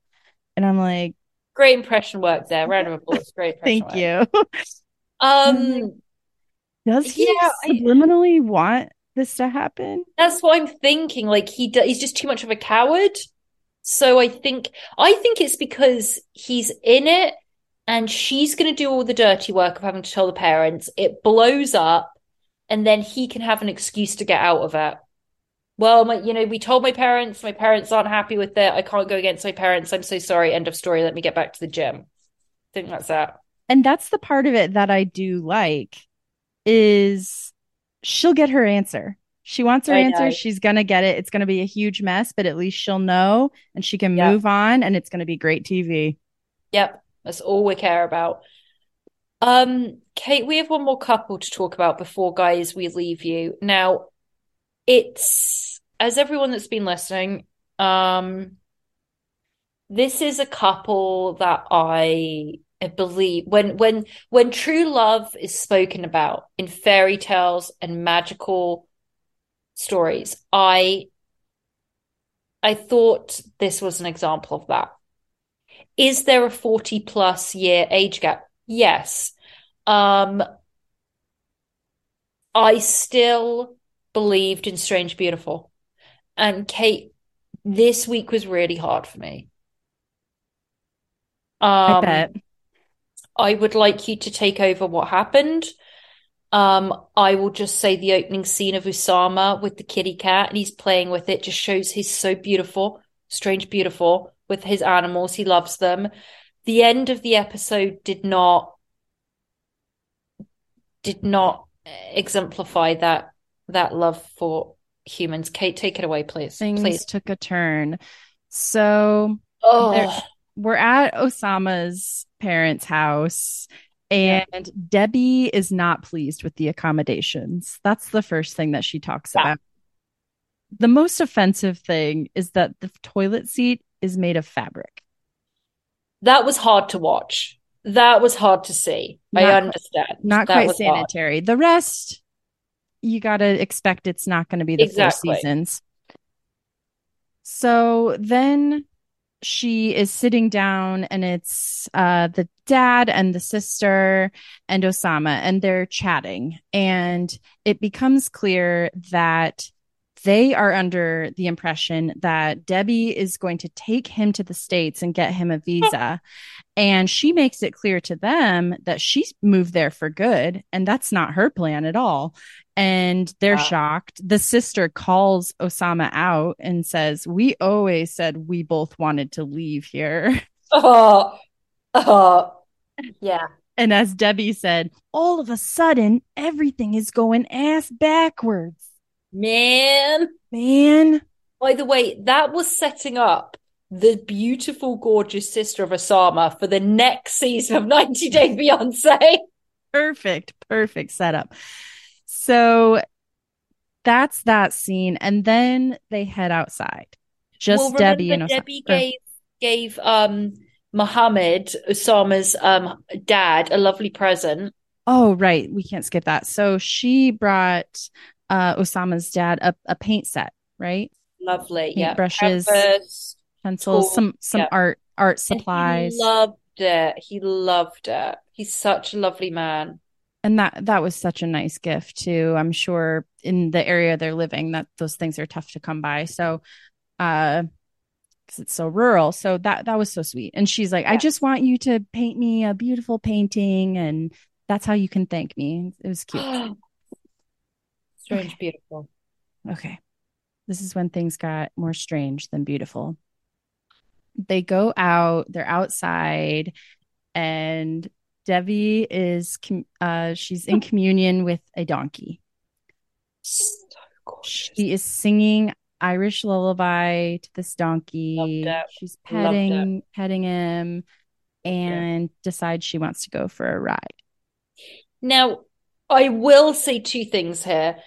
And I'm like,
great impression work there. Round of applause. Great
Thank
work.
you.
Um,
does he yeah, subliminally I, want this to happen.
That's what I'm thinking. Like he do- he's just too much of a coward. So I think I think it's because he's in it and she's going to do all the dirty work of having to tell the parents. It blows up and then he can have an excuse to get out of it. Well, my, you know, we told my parents, my parents aren't happy with it. I can't go against my parents. I'm so sorry. End of story. Let me get back to the gym. I think that's that.
And that's the part of it that I do like is she'll get her answer. She wants her I answer. Know. She's going to get it. It's going to be a huge mess, but at least she'll know and she can yep. move on and it's going to be great TV.
Yep. That's all we care about. Um, Kate, we have one more couple to talk about before, guys, we leave you. Now, it's as everyone that's been listening, um, this is a couple that I believe when when when true love is spoken about in fairy tales and magical stories. I I thought this was an example of that. Is there a 40 plus year age gap? Yes. Um I still believed in Strange Beautiful. And Kate, this week was really hard for me.
Um, I bet.
I would like you to take over what happened. Um, I will just say the opening scene of Oussama with the kitty cat and he's playing with it just shows he's so beautiful, strange beautiful with his animals. He loves them. The end of the episode did not did not exemplify that that love for humans. Kate, take it away, please.
Things
please.
took a turn. So oh. we're at Oussama's parents' house and yeah. Debbie is not pleased with the accommodations. That's the first thing that she talks yeah. about. The most offensive thing is that the toilet seat is made of fabric.
That was hard to watch. That was hard to see. Not, I understand.
Not
that
quite sanitary. Hard. The rest, you got to expect it's not going to be the exactly. Four Seasons. So then she is sitting down and it's uh, the dad and the sister and Oussama, and they're chatting and it becomes clear that they are under the impression that Debbie is going to take him to the States and get him a visa. And she makes it clear to them that she's moved there for good. And that's not her plan at all. And they're wow. shocked. The sister calls Oussama out and says, We always said we both wanted to leave here.
Oh, oh, yeah.
And as Debbie said, all of a sudden, everything is going ass backwards.
Man.
Man.
By the way, that was setting up the beautiful, gorgeous sister of Oussama for the next season of 90 Day Fiance.
Perfect, perfect setup. So that's that scene. And then they head outside. Just well, Debbie and
Debbie gave gave um Muhammad, Oussama's um dad, a lovely present.
Oh, right. We can't skip that. So she brought uh, Oussama's dad a, a paint set, right?
Lovely. Paint yeah.
Brushes, Canvas, pencils, tools, some some yeah. art art supplies.
he loved it. He loved it. He's such a lovely man.
And that that was such a nice gift too. I'm sure in the area they're living that those things are tough to come by. So uh because it's so rural. So that that was so sweet. And she's like, yeah. I just want you to paint me a beautiful painting and that's how you can thank me. It was cute.
Strange, okay. beautiful.
Okay. This is when things got more strange than beautiful. They go out, they're outside, and Debbie is uh she's in communion with a donkey. So she is singing Irish lullaby to this donkey. She's petting petting him and yeah. decides she wants to go for a ride.
Now, I will say two things here.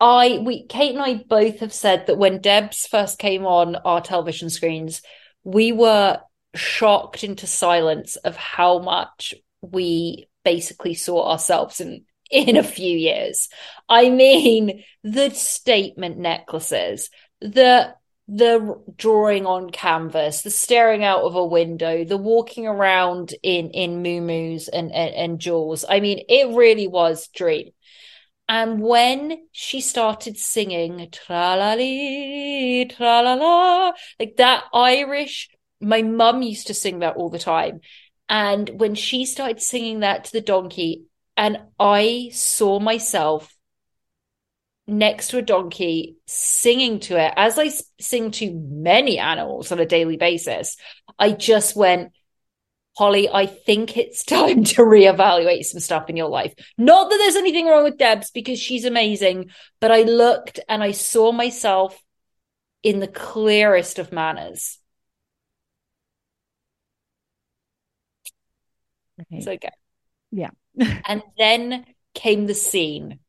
I we Kate and I both have said that when Debs first came on our television screens, we were shocked into silence of how much we basically saw ourselves in in a few years. I mean, the statement necklaces, the the drawing on canvas, the staring out of a window, the walking around in in muumuus and, and, and jewels. I mean, it really was dream. And when she started singing tra la tra la la, like that Irish, my mum used to sing that all the time. And when she started singing that to the donkey, and I saw myself next to a donkey singing to it, as I sing to many animals on a daily basis, I just went, Holly, I think it's time to reevaluate some stuff in your life. Not that there's anything wrong with Debs because she's amazing, but I looked and I saw myself in the clearest of manners. Okay. It's okay.
Yeah.
and then came the scene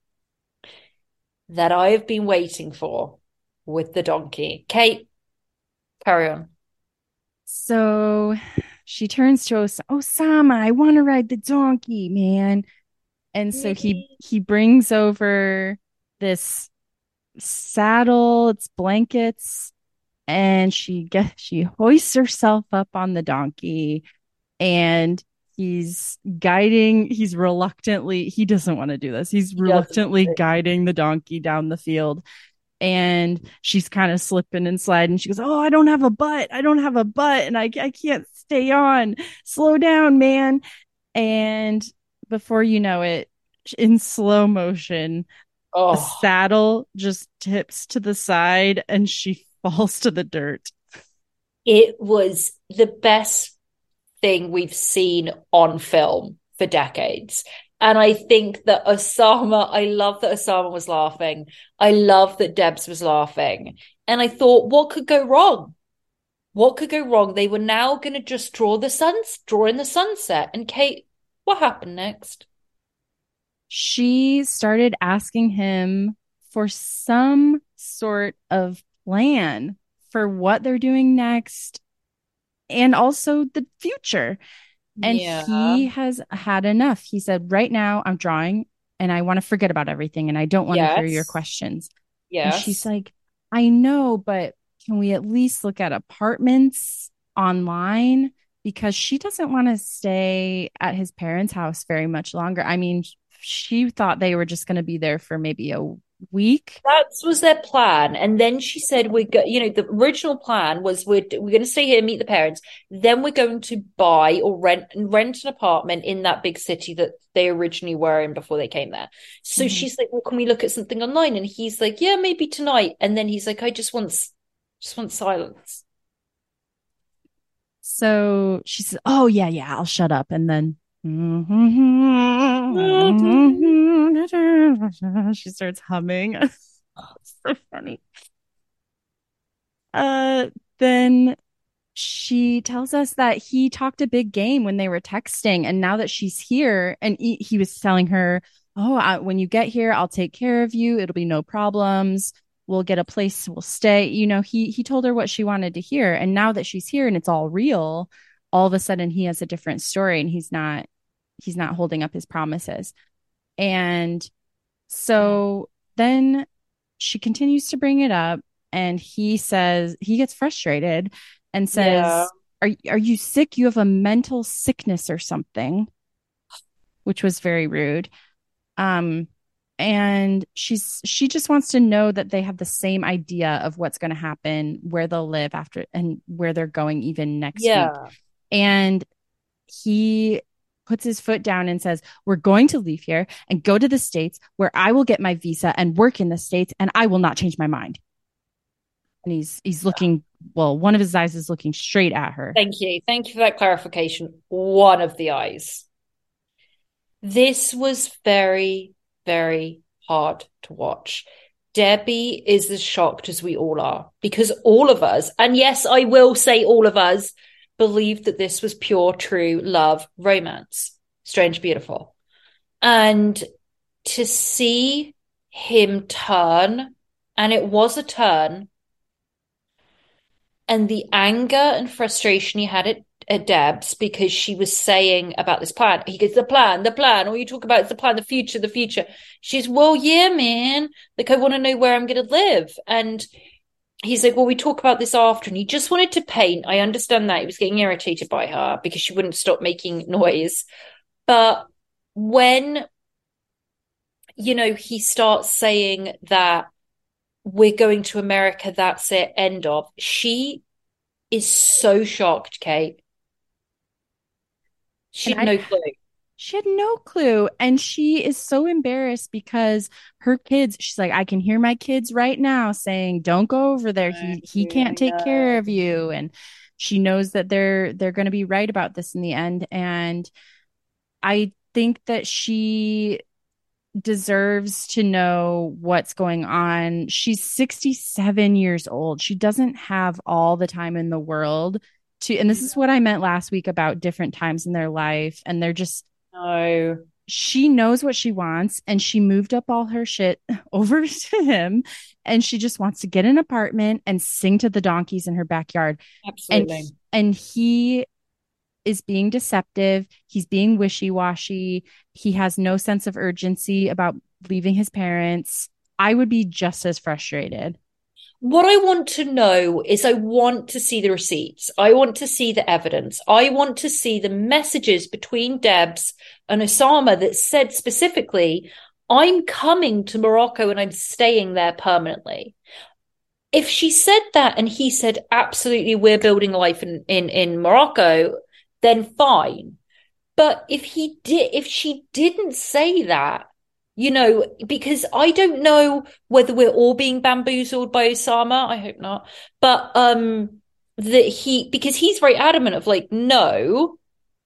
that I have been waiting for with the donkey. Kate, carry on.
So she turns to Os- Oussama, I want to ride the donkey, man. And so he he brings over this saddle, it's blankets, and she gets she hoists herself up on the donkey and he's guiding he's reluctantly he doesn't want to do this. He's reluctantly guiding the donkey down the field and she's kind of slipping and sliding. She goes oh i don't have a butt. I don't have a butt and i, I can't stay on. Slow down man. And before you know it in slow motion oh. the saddle just tips to the side and she falls to the dirt.
It was the best thing we've seen on film for decades. And I think that Oussama, I love that Oussama was laughing. I love that Debs was laughing. And I thought, what could go wrong? What could go wrong? They were now going to just draw the sun, draw in the sunset. And Kate, what happened next?
She started asking him for some sort of plan for what they're doing next and also the future. And yeah. he has had enough. He said, Right now, I'm drawing and I want to forget about everything and I don't want yes. to hear your questions.
Yeah.
she's like, I know, but can we at least look at apartments online? Because she doesn't want to stay at his parents' house very much longer. I mean, she thought they were just going to be there for maybe a week.
That was their plan. And then she said, we're go-, you know, the original plan was we're, we're going to stay here, meet the parents. Then we're going to buy or rent rent an apartment in that big city that they originally were in before they came there. So mm-hmm. she's like, well, can we look at something online? And he's like, yeah, maybe tonight. And then he's like, I just want, just want silence.
So she says, oh yeah, yeah, I'll shut up. And then she starts humming. so funny. Uh, then she tells us that he talked a big game when they were texting, and now that she's here, and he, he was telling her, "Oh, I, when you get here, I'll take care of you. It'll be no problems. We'll get a place. We'll stay." You know, he he told her what she wanted to hear, and now that she's here and it's all real, all of a sudden he has a different story, and he's not he's not holding up his promises. And so then she continues to bring it up and he says he gets frustrated and says yeah. are are you sick you have a mental sickness or something which was very rude um and she's she just wants to know that they have the same idea of what's going to happen where they'll live after and where they're going even next yeah. week and he puts his foot down and says, We're going to leave here and go to the States where I will get my visa and work in the States and I will not change my mind. And he's he's looking well, one of his eyes is looking straight at her.
Thank you. Thank you for that clarification. One of the eyes. This was very, very hard to watch. Debbie is as shocked as we all are because all of us, and yes, I will say all of us, believed that this was pure, true love, romance, strange, beautiful. And to see him turn, and it was a turn, and the anger and frustration he had at, at Debs because she was saying about this plan. He goes, the plan, the plan. All you talk about is the plan, the future, the future. She's, well, yeah, man. Like, I want to know where I'm going to live. And he's like, well, we talk about this after. And he just wanted to paint. I understand that. He was getting irritated by her because she wouldn't stop making noise. But when, you know, he starts saying that we're going to America, that's it, end of, she is so shocked, Kate. She had no clue.
She had no clue. And she is so embarrassed because her kids, she's like, I can hear my kids right now saying, Don't go over there. He he can't take care of you. And she knows that they're they're gonna be right about this in the end. And I think that she deserves to know what's going on. She's 67 years old. She doesn't have all the time in the world to and this is what I meant last week about different times in their life and they're just
no.
She knows what she wants and she moved up all her shit over to him and she just wants to get an apartment and sing to the donkeys in her backyard.
Absolutely.
And, and he is being deceptive. He's being wishy washy. He has no sense of urgency about leaving his parents. I would be just as frustrated.
What I want to know is I want to see the receipts. I want to see the evidence. I want to see the messages between Debs and Oussama that said specifically, I'm coming to Morocco and I'm staying there permanently. If she said that and he said, absolutely, we're building life in, in, in Morocco, then fine. But if he did, if she didn't say that, you know, because I don't know whether we're all being bamboozled by Oussama. I hope not. But um that he because he's very adamant of like, no,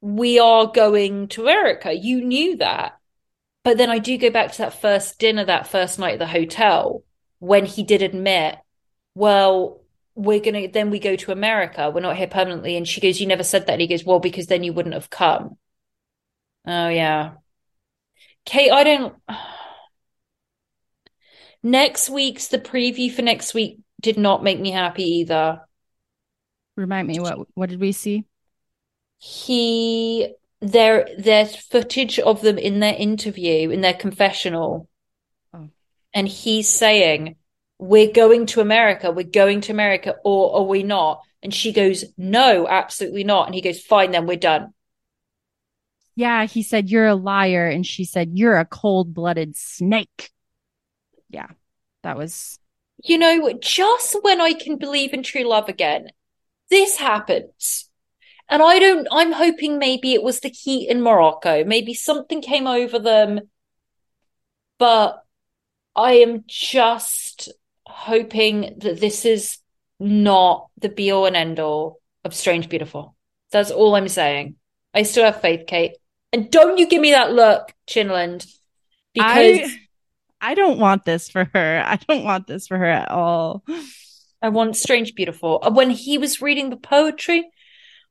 we are going to America. You knew that. But then I do go back to that first dinner, that first night at the hotel, when he did admit, well, we're gonna then we go to America. We're not here permanently. And she goes, You never said that. And he goes, Well, because then you wouldn't have come. Oh yeah. Kate, I don't. Next week's the preview for next week did not make me happy either.
Remind me what what did we see?
He there there's footage of them in their interview in their confessional. Oh. And he's saying, We're going to America, we're going to America, or are we not? And she goes, No, absolutely not. And he goes, Fine, then we're done
yeah, he said, You're a liar. And she said, You're a cold blooded snake. Yeah, that was.
You know, just when I can believe in true love again, this happens. And I don't, I'm hoping maybe it was the heat in Morocco. Maybe something came over them. But I am just hoping that this is not the be all and end all of Strange Beautiful. That's all I'm saying. I still have faith, Kate. And don't you give me that look, Chinland,
because I, I don't want this for her. I don't want this for her at all.
I want Strange Beautiful. Uh, when he was reading the poetry,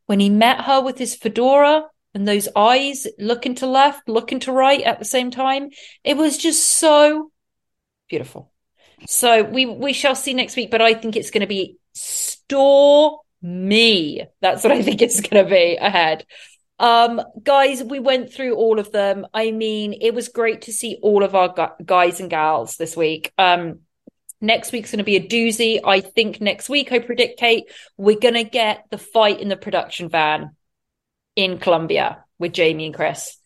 when he met her with his fedora and those eyes looking to left, looking to right at the same time, it was just so beautiful. So we we shall see next week, but I think it's going to be store me. That's what I think it's going to be ahead. Um, guys, we went through all of them. I mean, it was great to see all of our gu- guys and gals this week. Um, next week's going to be a doozy. I think next week, I predict, Kate, we're going to get the fight in the production van in Colombia with Jaymi and Kris.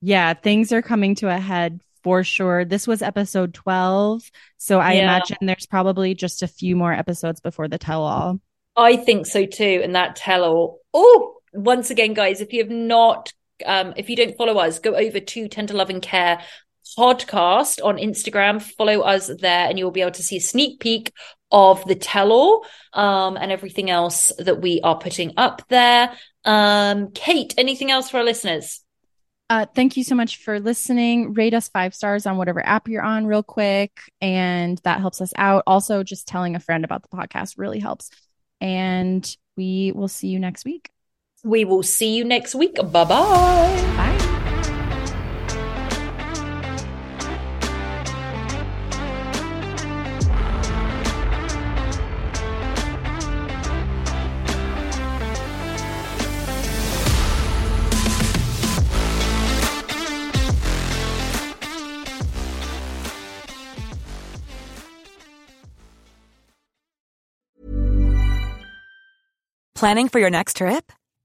Yeah, things are coming to a head for sure. This was episode 12. So I yeah. imagine there's probably just a few more episodes before the tell all.
I think so too. And that tell all. Oh, once again, guys, if you have not, um, if you don't follow us, go over to Tender Loving Care podcast on Instagram. Follow us there, and you'll be able to see a sneak peek of the tell all um, and everything else that we are putting up there. Um, Kate, anything else for our listeners?
Uh, thank you so much for listening. Rate us five stars on whatever app you're on, real quick. And that helps us out. Also, just telling a friend about the podcast really helps. And we will see you next week.
We will see you next week. Bye-bye. Bye.
Planning for your next trip?